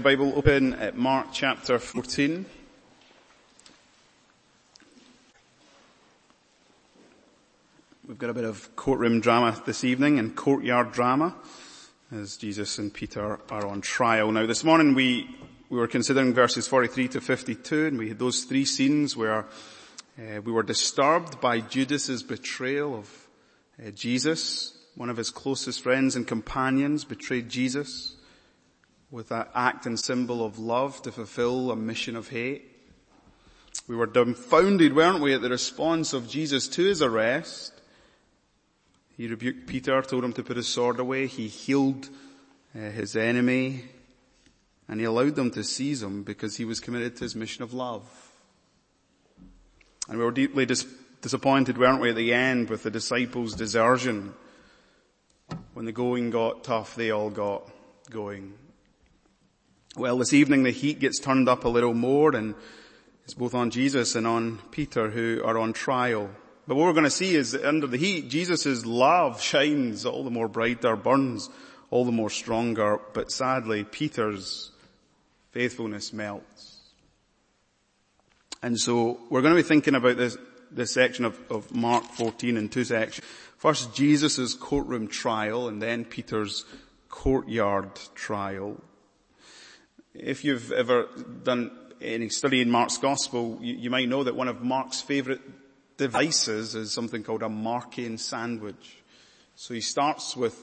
your Bible open at Mark chapter 14. We've got a bit of courtroom drama this evening and courtyard drama as Jesus and Peter are on trial. Now this morning we, we were considering verses 43 to 52 and we had those three scenes where uh, we were disturbed by Judas's betrayal of uh, Jesus. One of his closest friends and companions betrayed Jesus with that act and symbol of love to fulfill a mission of hate. We were dumbfounded, weren't we, at the response of Jesus to his arrest. He rebuked Peter, told him to put his sword away. He healed uh, his enemy and he allowed them to seize him because he was committed to his mission of love. And we were deeply dis- disappointed, weren't we, at the end with the disciples' desertion. When the going got tough, they all got going. Well, this evening the heat gets turned up a little more and it's both on Jesus and on Peter who are on trial. But what we're going to see is that under the heat, Jesus' love shines all the more brighter, burns all the more stronger, but sadly Peter's faithfulness melts. And so we're going to be thinking about this, this section of, of Mark 14 in two sections. First, Jesus' courtroom trial and then Peter's courtyard trial. If you've ever done any study in Mark's gospel, you, you might know that one of Mark's favourite devices is something called a Markian sandwich. So he starts with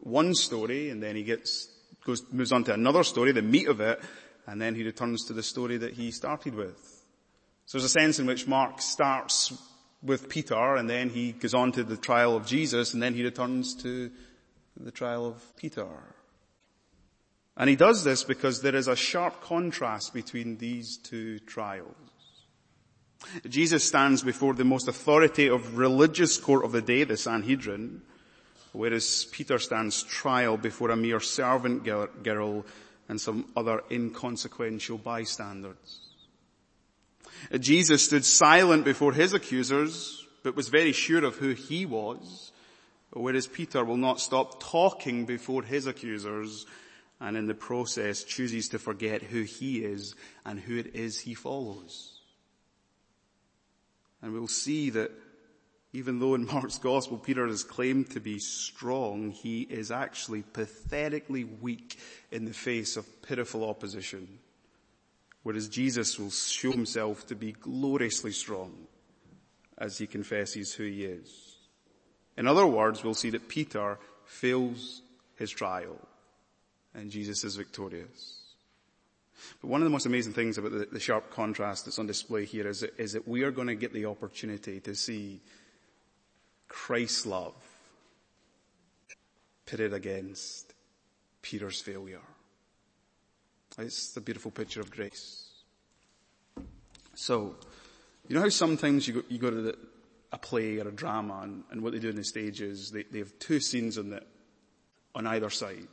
one story and then he gets, goes, moves on to another story, the meat of it, and then he returns to the story that he started with. So there's a sense in which Mark starts with Peter and then he goes on to the trial of Jesus and then he returns to the trial of Peter. And he does this because there is a sharp contrast between these two trials. Jesus stands before the most authoritative religious court of the day, the Sanhedrin, whereas Peter stands trial before a mere servant girl and some other inconsequential bystanders. Jesus stood silent before his accusers, but was very sure of who he was, whereas Peter will not stop talking before his accusers and in the process chooses to forget who he is and who it is he follows. And we'll see that even though in Mark's gospel Peter is claimed to be strong, he is actually pathetically weak in the face of pitiful opposition. Whereas Jesus will show himself to be gloriously strong as he confesses who he is. In other words, we'll see that Peter fails his trial and Jesus is victorious. But one of the most amazing things about the, the sharp contrast that's on display here is that, is that we are going to get the opportunity to see Christ's love pitted against Peter's failure. It's the beautiful picture of grace. So, you know how sometimes you go, you go to the, a play or a drama and, and, what they do in the stage is they, they have two scenes on the, on either side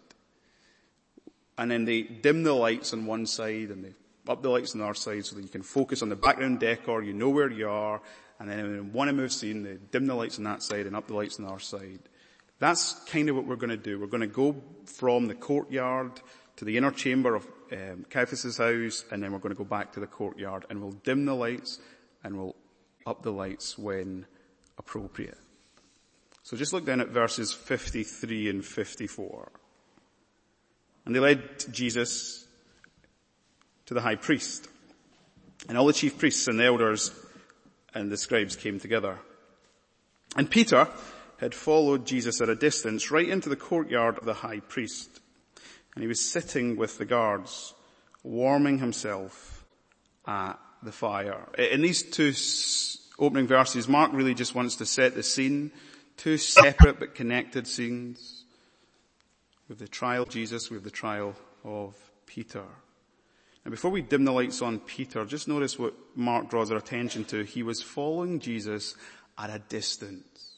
and then they dim the lights on one side and they up the lights on the other side so that you can focus on the background decor, you know where you are, and then in one move scene, they dim the lights on that side and up the lights on the other side. That's kind of what we're going to do. We're going to go from the courtyard to the inner chamber of um, Caiaphas's house, and then we're going to go back to the courtyard, and we'll dim the lights and we'll up the lights when appropriate. So just look down at verses 53 and 54. And they led Jesus to the high priest. And all the chief priests and the elders and the scribes came together. And Peter had followed Jesus at a distance right into the courtyard of the high priest. And he was sitting with the guards, warming himself at the fire. In these two opening verses, Mark really just wants to set the scene, two separate but connected scenes. We have the trial of Jesus, we have the trial of Peter. And before we dim the lights on Peter, just notice what Mark draws our attention to. He was following Jesus at a distance.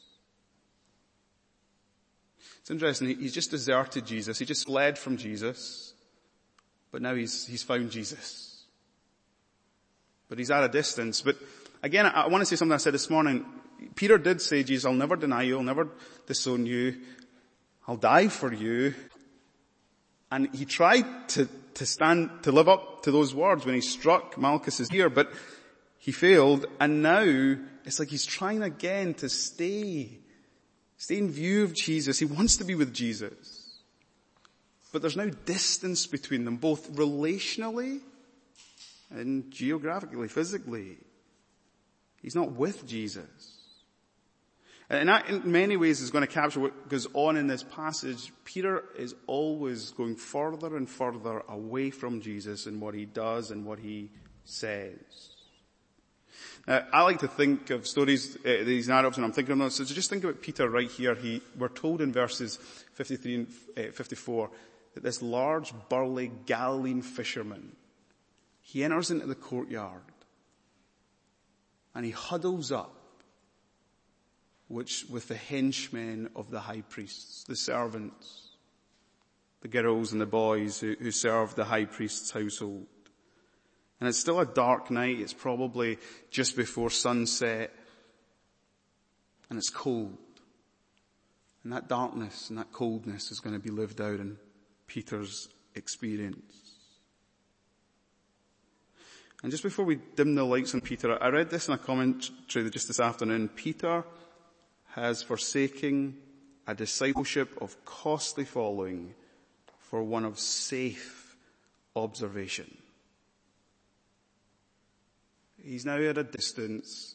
It's interesting, he's just deserted Jesus, he just fled from Jesus, but now he's, he's found Jesus. But he's at a distance. But again, I want to say something I said this morning. Peter did say, Jesus, I'll never deny you, I'll never disown you. I'll die for you. And he tried to to stand, to live up to those words when he struck Malchus's ear, but he failed and now it's like he's trying again to stay, stay in view of Jesus. He wants to be with Jesus. But there's now distance between them, both relationally and geographically, physically. He's not with Jesus. And that in many ways is going to capture what goes on in this passage. Peter is always going further and further away from Jesus in what he does and what he says. Now, I like to think of stories, uh, these narratives, and I'm thinking of them. So just think about Peter right here. He, we're told in verses 53 and uh, 54 that this large, burly Galilean fisherman, he enters into the courtyard and he huddles up which with the henchmen of the high priests, the servants, the girls and the boys who, who served the high priest's household. And it's still a dark night. It's probably just before sunset. And it's cold. And that darkness and that coldness is going to be lived out in Peter's experience. And just before we dim the lights on Peter, I read this in a commentary just this afternoon. Peter has forsaken a discipleship of costly following for one of safe observation. He's now at a distance.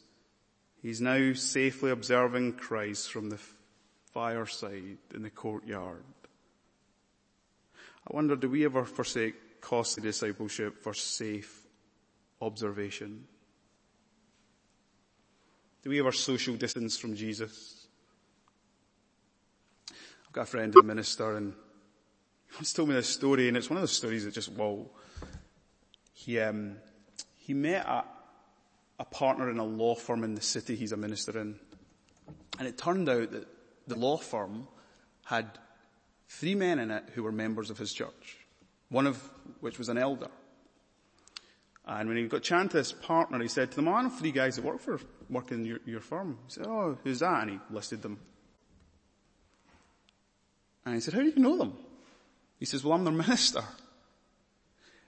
He's now safely observing Christ from the fireside in the courtyard. I wonder, do we ever forsake costly discipleship for safe observation? Do we ever social distance from Jesus? I've got a friend, a minister, and he once told me this story, and it's one of those stories that just, whoa. He, um, he met a, a partner in a law firm in the city he's a minister in. And it turned out that the law firm had three men in it who were members of his church. One of which was an elder. And when he got his partner, he said to them, oh, I know three guys that work for, work in your, your firm. He said, oh, who's that? And he listed them. And he said, how do you know them? He says, well, I'm their minister.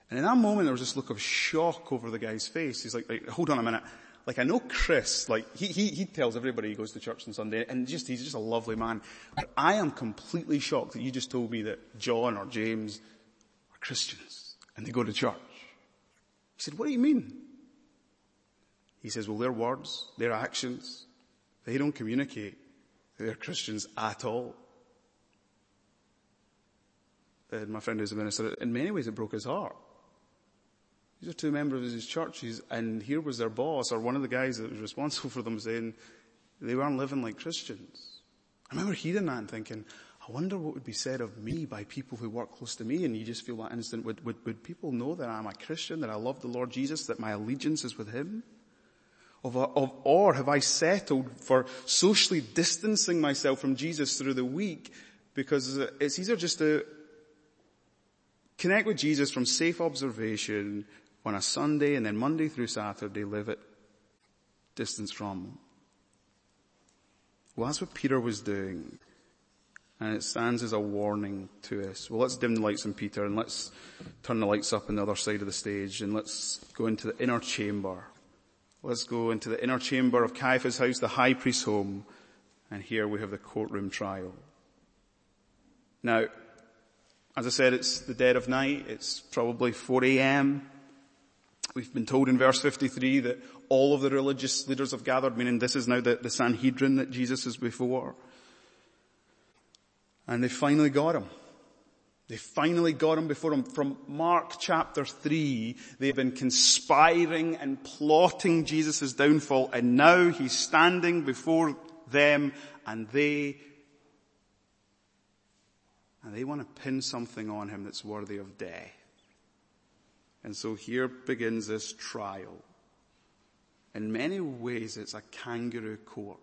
And in that moment, there was this look of shock over the guy's face. He's like, like hold on a minute. Like I know Chris, like he, he, he tells everybody he goes to church on Sunday and just, he's just a lovely man. But I am completely shocked that you just told me that John or James are Christians and they go to church. He said, what do you mean? He says, well, their words, their actions, they don't communicate they're Christians at all. And my friend who's a minister, in many ways it broke his heart. These are two members of his churches and here was their boss or one of the guys that was responsible for them saying they weren't living like Christians. I remember hearing that and thinking, I wonder what would be said of me by people who work close to me and you just feel that instant, would, would, would people know that I'm a Christian, that I love the Lord Jesus, that my allegiance is with Him? Of, of, or have I settled for socially distancing myself from Jesus through the week because it's easier just to connect with Jesus from safe observation on a Sunday and then Monday through Saturday live at distance from. Well, that's what Peter was doing and it stands as a warning to us. Well, let's dim the lights on Peter and let's turn the lights up on the other side of the stage and let's go into the inner chamber. Let's go into the inner chamber of Caiaphas' house, the high priest's home, and here we have the courtroom trial. Now, as I said, it's the dead of night. It's probably 4 a.m. We've been told in verse 53 that all of the religious leaders have gathered, meaning this is now the, the Sanhedrin that Jesus is before. And they finally got him. They finally got him before him. From Mark chapter 3, they've been conspiring and plotting Jesus' downfall and now he's standing before them and they, and they want to pin something on him that's worthy of death. And so here begins this trial. In many ways it's a kangaroo court.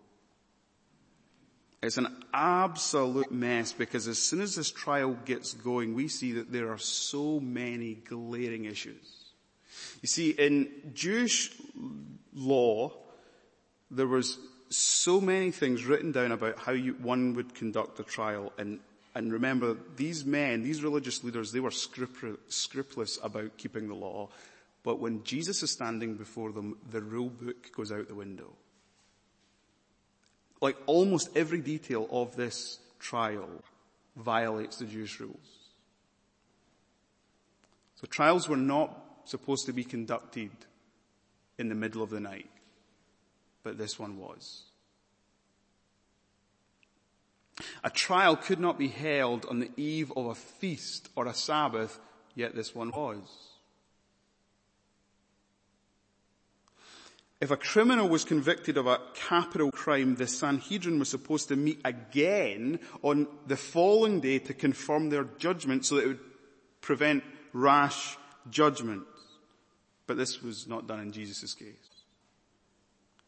It's an absolute mess because as soon as this trial gets going, we see that there are so many glaring issues. You see, in Jewish law, there was so many things written down about how you, one would conduct a trial and And remember, these men, these religious leaders, they were scrupulous about keeping the law. But when Jesus is standing before them, the rule book goes out the window. Like almost every detail of this trial violates the Jewish rules. So trials were not supposed to be conducted in the middle of the night, but this one was. A trial could not be held on the eve of a feast or a Sabbath, yet this one was. If a criminal was convicted of a capital crime, the Sanhedrin was supposed to meet again on the following day to confirm their judgment so that it would prevent rash judgment. But this was not done in Jesus' case.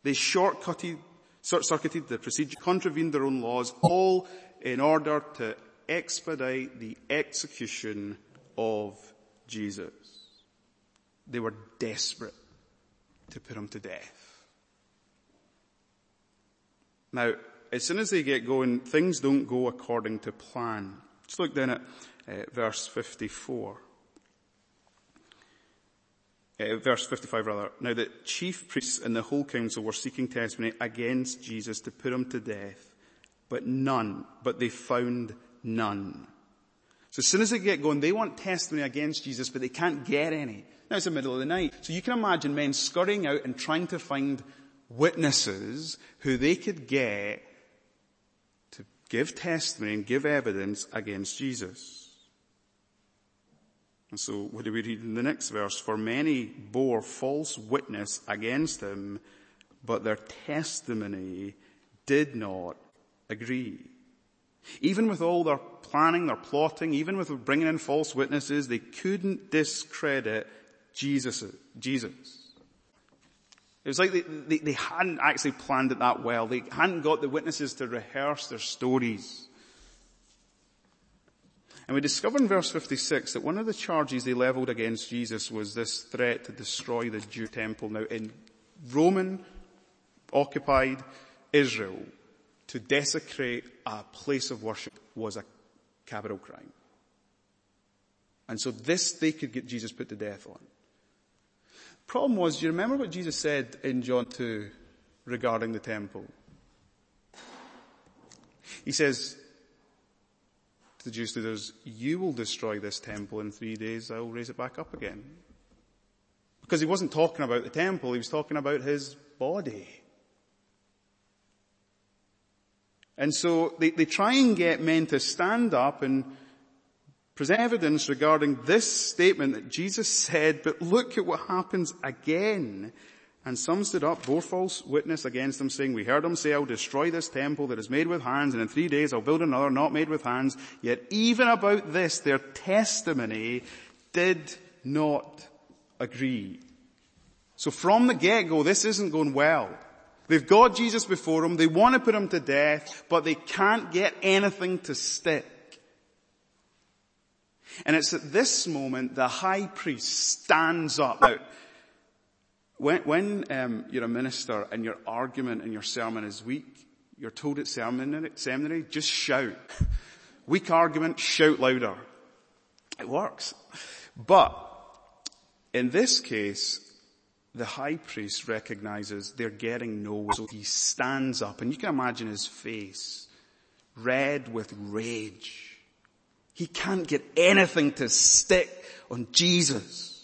They shortcutted circuited the procedure, contravened their own laws, all in order to expedite the execution of Jesus. They were desperate to put him to death. Now, as soon as they get going, things don't go according to plan. Let's look then at uh, verse 54 uh, verse 55 rather. Now the chief priests and the whole council were seeking testimony against Jesus to put him to death, but none, but they found none. So as soon as they get going, they want testimony against Jesus, but they can't get any. Now it's the middle of the night. So you can imagine men scurrying out and trying to find witnesses who they could get to give testimony and give evidence against Jesus. And so what do we read in the next verse? For many bore false witness against him, but their testimony did not agree. Even with all their planning, their plotting, even with bringing in false witnesses, they couldn't discredit Jesus. Jesus. It was like they, they, they hadn't actually planned it that well. They hadn't got the witnesses to rehearse their stories. And we discover in verse 56 that one of the charges they leveled against Jesus was this threat to destroy the Jew temple. Now in Roman occupied Israel, to desecrate a place of worship was a capital crime. And so this they could get Jesus put to death on. Problem was, do you remember what Jesus said in John 2 regarding the temple? He says, to the Jewish leaders, you will destroy this temple in three days, I will raise it back up again. Because he wasn't talking about the temple, he was talking about his body. And so they, they try and get men to stand up and present evidence regarding this statement that Jesus said, but look at what happens again and some stood up, bore false witness against him, saying, We heard him say, I'll destroy this temple that is made with hands, and in three days I'll build another not made with hands. Yet even about this, their testimony did not agree. So from the get-go, this isn't going well. They've got Jesus before them, they want to put him to death, but they can't get anything to stick. And it's at this moment the high priest stands up. Now, when, when um, you're a minister and your argument and your sermon is weak, you're told at seminary, seminary just shout. weak argument, shout louder. It works. But in this case, the high priest recognizes they're getting nowhere. so he stands up and you can imagine his face, red with rage. He can't get anything to stick on Jesus.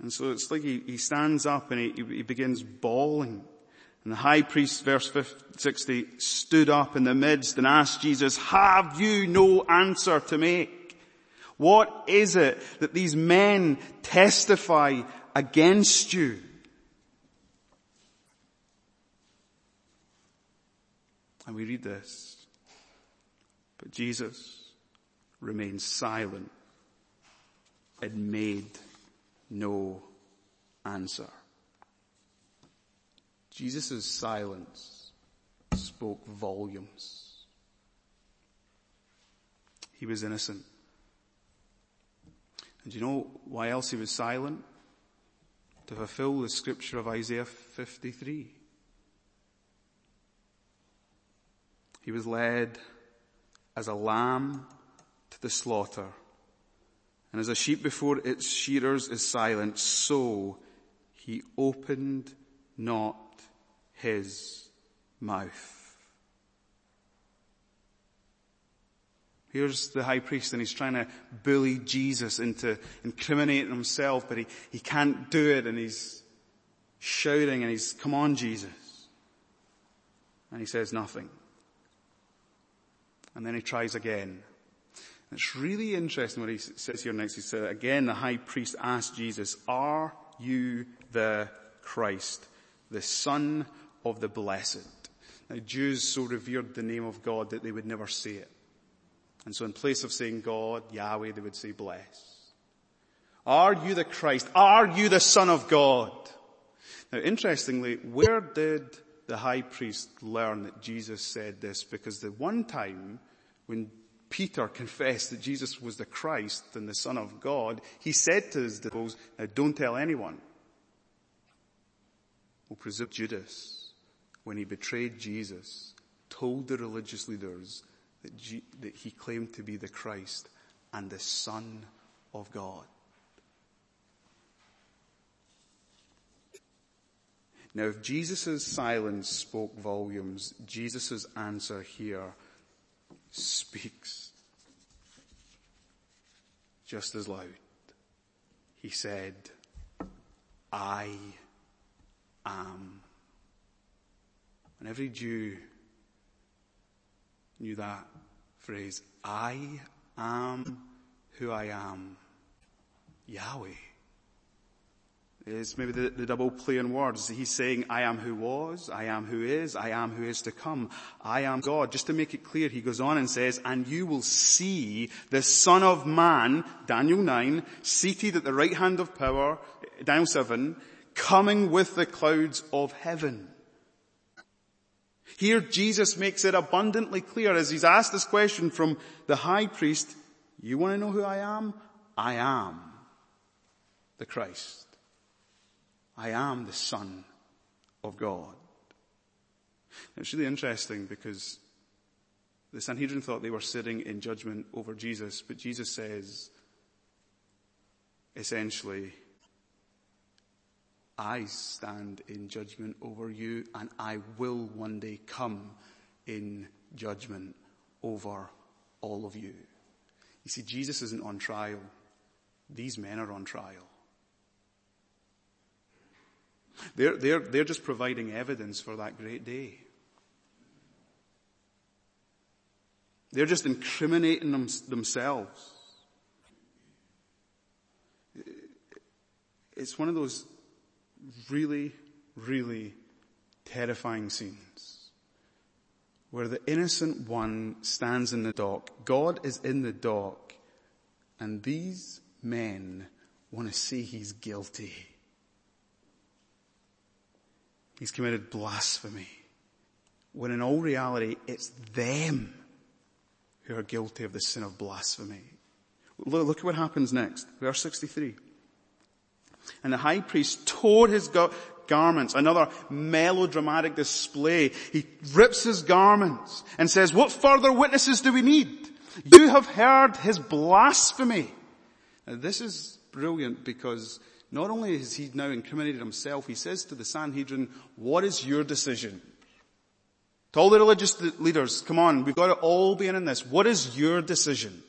And so it's like he, he stands up and he, he begins bawling. And the high priest, verse 60, stood up in the midst and asked Jesus, have you no answer to make? What is it that these men testify against you? And we read this. But Jesus remained silent and made no answer. Jesus' silence spoke volumes. He was innocent. And do you know why else he was silent? To fulfill the scripture of Isaiah 53. He was led as a lamb to the slaughter. And as a sheep before its shearers is silent, so he opened not his mouth. Here's the high priest and he's trying to bully Jesus into incriminating himself, but he, he can't do it and he's shouting and he's, come on Jesus. And he says nothing. And then he tries again. It's really interesting what he says here next. He said, again, the high priest asked Jesus, are you the Christ, the son of the blessed? Now Jews so revered the name of God that they would never say it. And so in place of saying God, Yahweh, they would say bless. Are you the Christ? Are you the son of God? Now interestingly, where did the high priest learn that Jesus said this? Because the one time when Peter confessed that Jesus was the Christ and the son of God, he said to his disciples, now don't tell anyone. Well, presume Judas, when he betrayed Jesus, told the religious leaders that, G- that he claimed to be the Christ and the Son of God. Now if Jesus' silence spoke volumes, Jesus' answer here speaks just as loud. He said, I am. And every Jew knew that phrase, I am who I am. Yahweh. It's maybe the, the, double play on words. He's saying, I am who was, I am who is, I am who is to come. I am God. Just to make it clear, he goes on and says, and you will see the Son of Man, Daniel 9, seated at the right hand of power, Daniel 7, coming with the clouds of heaven. Here Jesus makes it abundantly clear as he's asked this question from the high priest, you want to know who I am? I am the Christ. I am the Son of God. It's really interesting because the Sanhedrin thought they were sitting in judgment over Jesus, but Jesus says, essentially, I stand in judgment over you and I will one day come in judgment over all of you. You see, Jesus isn't on trial. These men are on trial. They're, they're, they're just providing evidence for that great day. They're just incriminating them, themselves. It's one of those really, really terrifying scenes where the innocent one stands in the dock. God is in the dock and these men want to say he's guilty. He's committed blasphemy. When in all reality, it's them who are guilty of the sin of blasphemy. Look, look at what happens next. Verse 63. And the high priest tore his garments, another melodramatic display. He rips his garments and says, what further witnesses do we need? You have heard his blasphemy. Now this is brilliant because not only has he now incriminated himself, he says to the Sanhedrin, what is your decision? To all the religious leaders, come on, we've got to all be in this. What is your decision?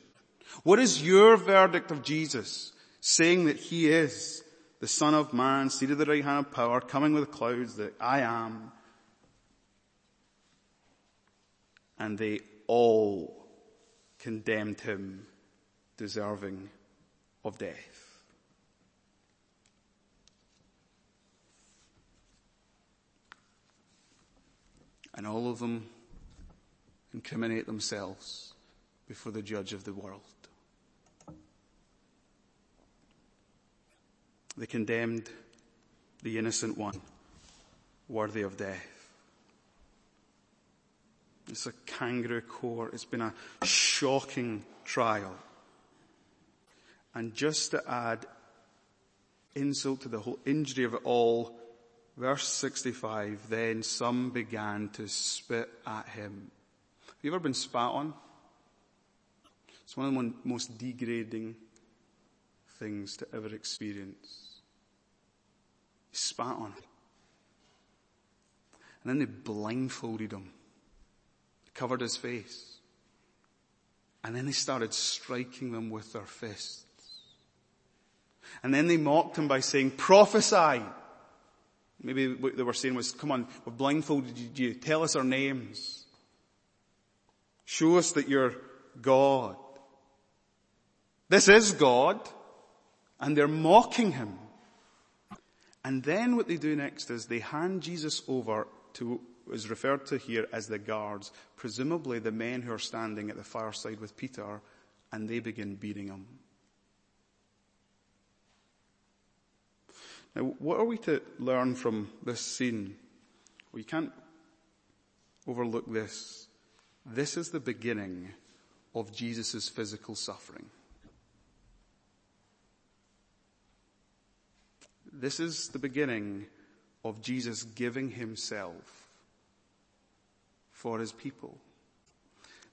What is your verdict of Jesus? Saying that he is the son of man, seated at the right hand of power, coming with clouds, that I am. And they all condemned him deserving of death. And all of them incriminate themselves before the judge of the world. They condemned the innocent one worthy of death. It's a kangaroo court. It's been a shocking trial. And just to add insult to the whole injury of it all, Verse 65, then some began to spit at him. Have you ever been spat on? It's one of the most degrading things to ever experience. He spat on him. And then they blindfolded him, covered his face. And then they started striking them with their fists. And then they mocked him by saying, prophesy. Maybe what they were saying was, come on, we've blindfolded you. Tell us our names. Show us that you're God. This is God. And they're mocking him. And then what they do next is they hand Jesus over to, is referred to here as the guards, presumably the men who are standing at the fireside with Peter, and they begin beating him. Now, what are we to learn from this scene? We can't overlook this. This is the beginning of Jesus' physical suffering. This is the beginning of Jesus giving himself for his people.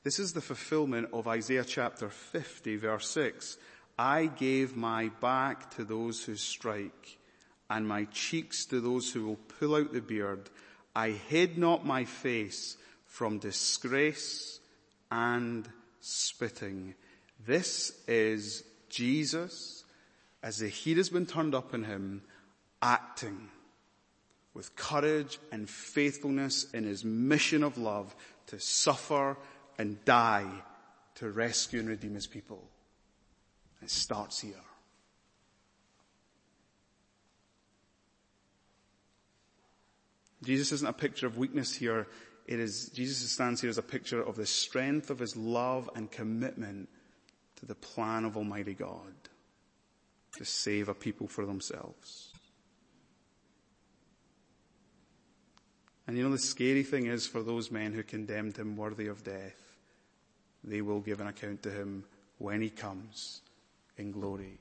This is the fulfillment of Isaiah chapter 50 verse 6. I gave my back to those who strike and my cheeks to those who will pull out the beard. I hid not my face from disgrace and spitting. This is Jesus, as the heat has been turned up in him, acting with courage and faithfulness in his mission of love to suffer and die to rescue and redeem his people. It starts here. Jesus isn't a picture of weakness here. It is, Jesus stands here as a picture of the strength of his love and commitment to the plan of Almighty God to save a people for themselves. And you know the scary thing is for those men who condemned him worthy of death, they will give an account to him when he comes in glory.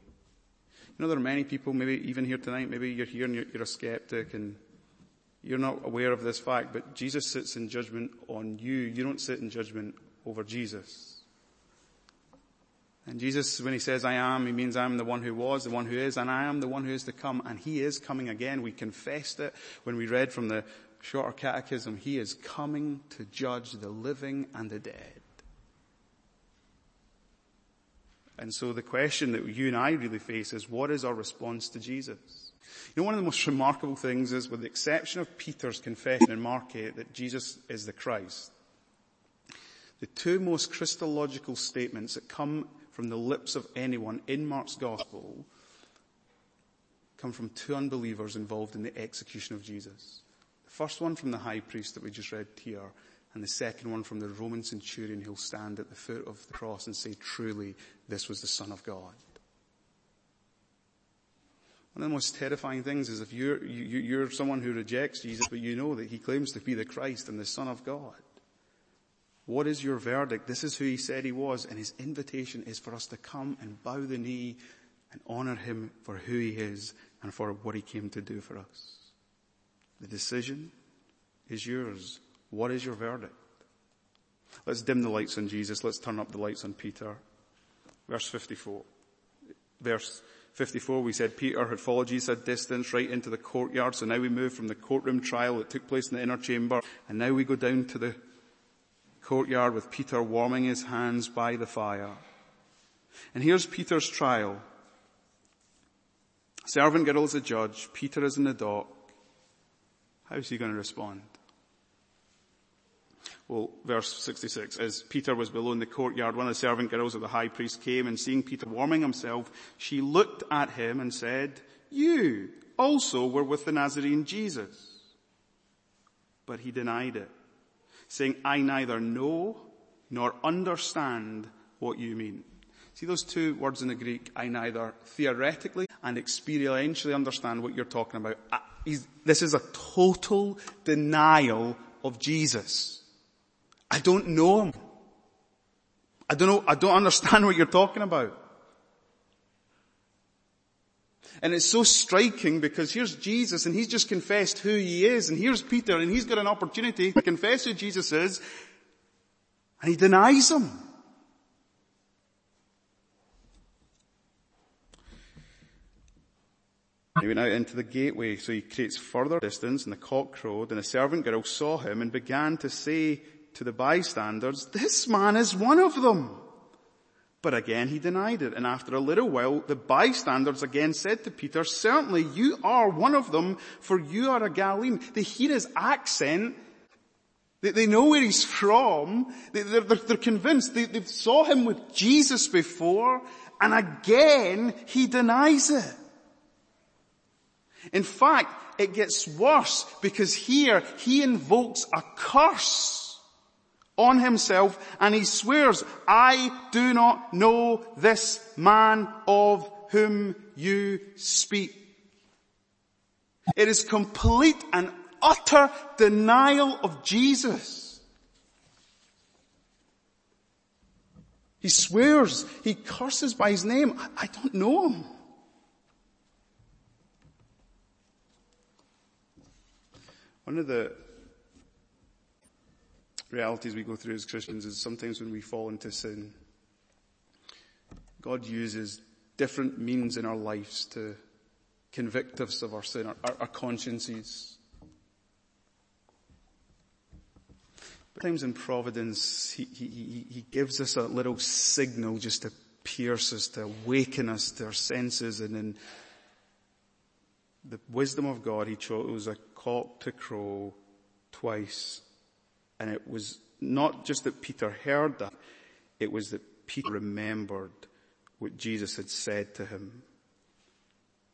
You know there are many people, maybe even here tonight, maybe you're here and you're, you're a skeptic and you're not aware of this fact, but Jesus sits in judgment on you. You don't sit in judgment over Jesus. And Jesus, when he says I am, he means I'm the one who was, the one who is, and I am the one who is to come, and he is coming again. We confessed it when we read from the shorter catechism. He is coming to judge the living and the dead. And so the question that you and I really face is, what is our response to Jesus? You know, one of the most remarkable things is, with the exception of Peter's confession in Mark 8 that Jesus is the Christ, the two most Christological statements that come from the lips of anyone in Mark's gospel come from two unbelievers involved in the execution of Jesus. The first one from the high priest that we just read here, and the second one from the Roman centurion who'll stand at the foot of the cross and say, truly, this was the Son of God. One of the most terrifying things is if you're, you, you're someone who rejects Jesus, but you know that he claims to be the Christ and the Son of God. What is your verdict? This is who he said he was, and his invitation is for us to come and bow the knee and honor him for who he is and for what he came to do for us. The decision is yours. What is your verdict? Let's dim the lights on Jesus. Let's turn up the lights on Peter. Verse 54. Verse 54, we said Peter had followed Jesus at distance right into the courtyard. So now we move from the courtroom trial that took place in the inner chamber. And now we go down to the courtyard with Peter warming his hands by the fire. And here's Peter's trial. Servant girl is a judge. Peter is in the dock. How's he going to respond? Well, verse 66, as Peter was below in the courtyard, one of the servant girls of the high priest came and seeing Peter warming himself, she looked at him and said, you also were with the Nazarene Jesus. But he denied it, saying, I neither know nor understand what you mean. See those two words in the Greek, I neither theoretically and experientially understand what you're talking about. Uh, this is a total denial of Jesus. I don't know him. I don't know, I don't understand what you're talking about. And it's so striking because here's Jesus and he's just confessed who he is and here's Peter and he's got an opportunity to confess who Jesus is and he denies him. He went out into the gateway so he creates further distance and the cock crowed and the servant girl saw him and began to say to the bystanders, this man is one of them. But again he denied it and after a little while the bystanders again said to Peter, certainly you are one of them for you are a Galilean. They hear his accent. They, they know where he's from. They, are convinced. They, they saw him with Jesus before and again he denies it. In fact, it gets worse because here he invokes a curse on himself and he swears, I do not know this man of whom you speak. It is complete and utter denial of Jesus. He swears, he curses by his name. I, don't know him. One of the realities we go through as Christians is sometimes when we fall into sin, God uses different means in our lives to convict us of our sin, our, our consciences. Sometimes in providence, he, he, he gives us a little signal just to pierce us, to awaken us to our senses and in the wisdom of God, he chose a cock to crow twice. And it was not just that Peter heard that, it was that Peter remembered what Jesus had said to him.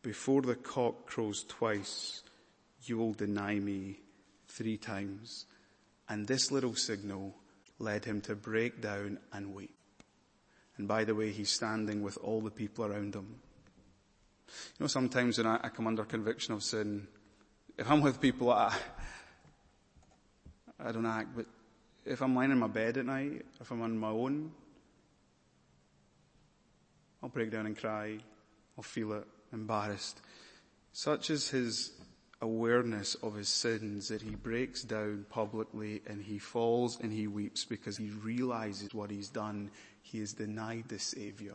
Before the cock crows twice, you will deny me three times. And this little signal led him to break down and weep. And by the way, he's standing with all the people around him. You know, sometimes when I, come under conviction of sin, if I'm with people, I, I don't act, but if I'm lying in my bed at night, if I'm on my own, I'll break down and cry. I'll feel it, embarrassed. Such is his awareness of his sins that he breaks down publicly and he falls and he weeps because he realizes what he's done. He has denied the Savior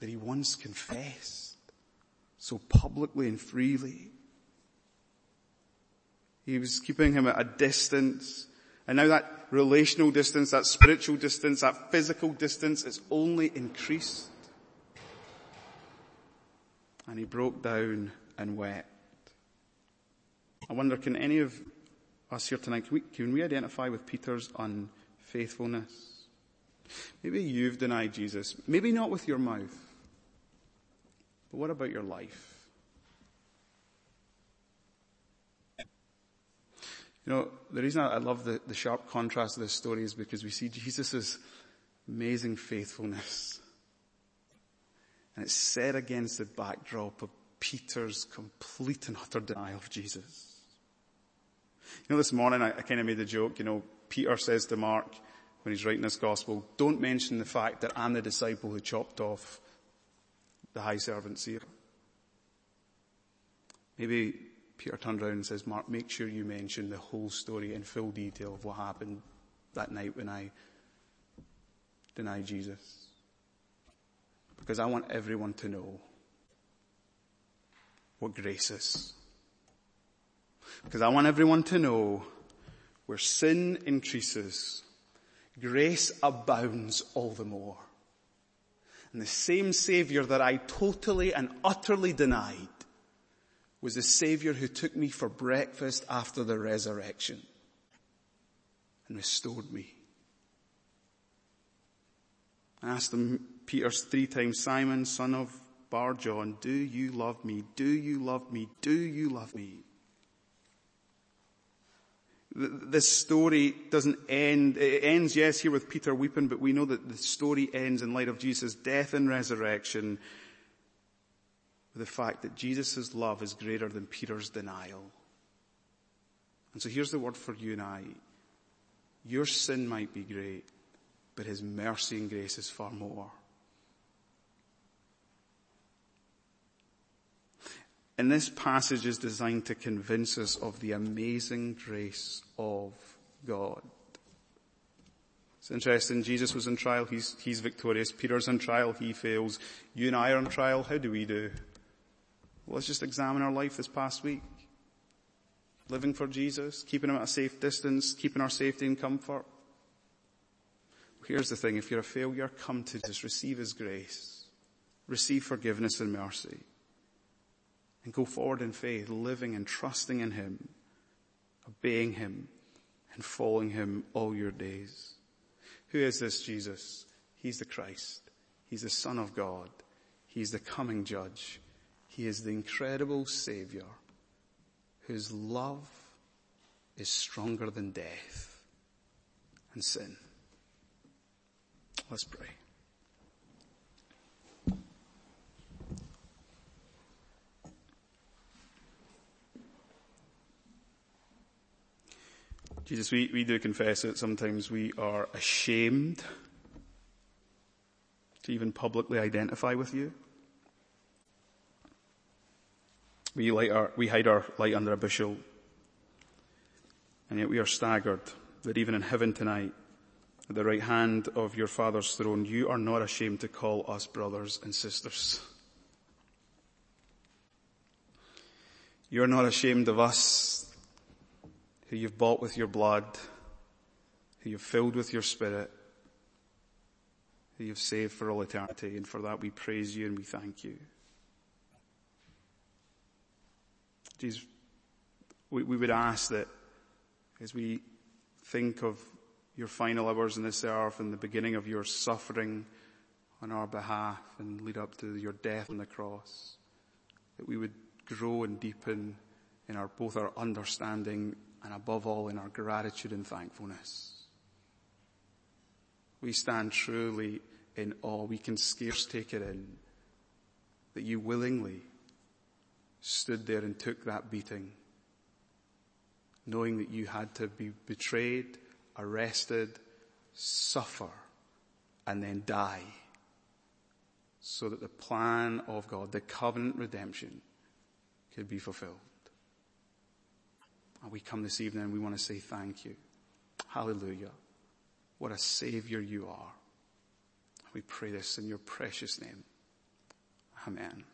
that he once confessed so publicly and freely. He was keeping him at a distance. And now that relational distance, that spiritual distance, that physical distance is only increased. And he broke down and wept. I wonder, can any of us here tonight, can we, can we identify with Peter's unfaithfulness? Maybe you've denied Jesus. Maybe not with your mouth. But what about your life? You know, the reason I love the, the sharp contrast of this story is because we see Jesus' amazing faithfulness. And it's set against the backdrop of Peter's complete and utter denial of Jesus. You know, this morning I, I kind of made the joke, you know, Peter says to Mark when he's writing this gospel, don't mention the fact that I'm the disciple who chopped off the high servant's ear. Maybe Peter turned around and says, Mark, make sure you mention the whole story in full detail of what happened that night when I denied Jesus. Because I want everyone to know what grace is. Because I want everyone to know where sin increases, grace abounds all the more. And the same Savior that I totally and utterly denied was the Savior who took me for breakfast after the resurrection and restored me. I asked him, Peter three times, Simon, son of Bar John, do you love me? Do you love me? Do you love me? this story doesn't end, it ends yes here with Peter weeping, but we know that the story ends in light of Jesus' death and resurrection with the fact that Jesus' love is greater than Peter's denial. And so here's the word for you and I. Your sin might be great, but his mercy and grace is far more. And this passage is designed to convince us of the amazing grace of God. It's interesting, Jesus was in trial, he's, he's victorious. Peter's in trial, he fails. You and I are in trial, how do we do? Let's just examine our life this past week. Living for Jesus, keeping him at a safe distance, keeping our safety and comfort. Here's the thing, if you're a failure, come to Jesus, receive his grace, receive forgiveness and mercy, and go forward in faith, living and trusting in him, obeying him, and following him all your days. Who is this Jesus? He's the Christ. He's the Son of God. He's the coming judge. He is the incredible Savior whose love is stronger than death and sin. Let's pray. Jesus, we, we do confess that sometimes we are ashamed to even publicly identify with you. We, our, we hide our light under a bushel. And yet we are staggered that even in heaven tonight, at the right hand of your Father's throne, you are not ashamed to call us brothers and sisters. You're not ashamed of us who you've bought with your blood, who you've filled with your spirit, who you've saved for all eternity. And for that we praise you and we thank you. Jesus, we, we would ask that as we think of your final hours in this earth and the beginning of your suffering on our behalf and lead up to your death on the cross, that we would grow and deepen in our, both our understanding and above all in our gratitude and thankfulness. We stand truly in awe. We can scarce take it in that you willingly stood there and took that beating, knowing that you had to be betrayed, arrested, suffer, and then die so that the plan of God, the covenant redemption, could be fulfilled. And we come this evening and we want to say thank you. Hallelujah. What a savior you are. We pray this in your precious name. Amen.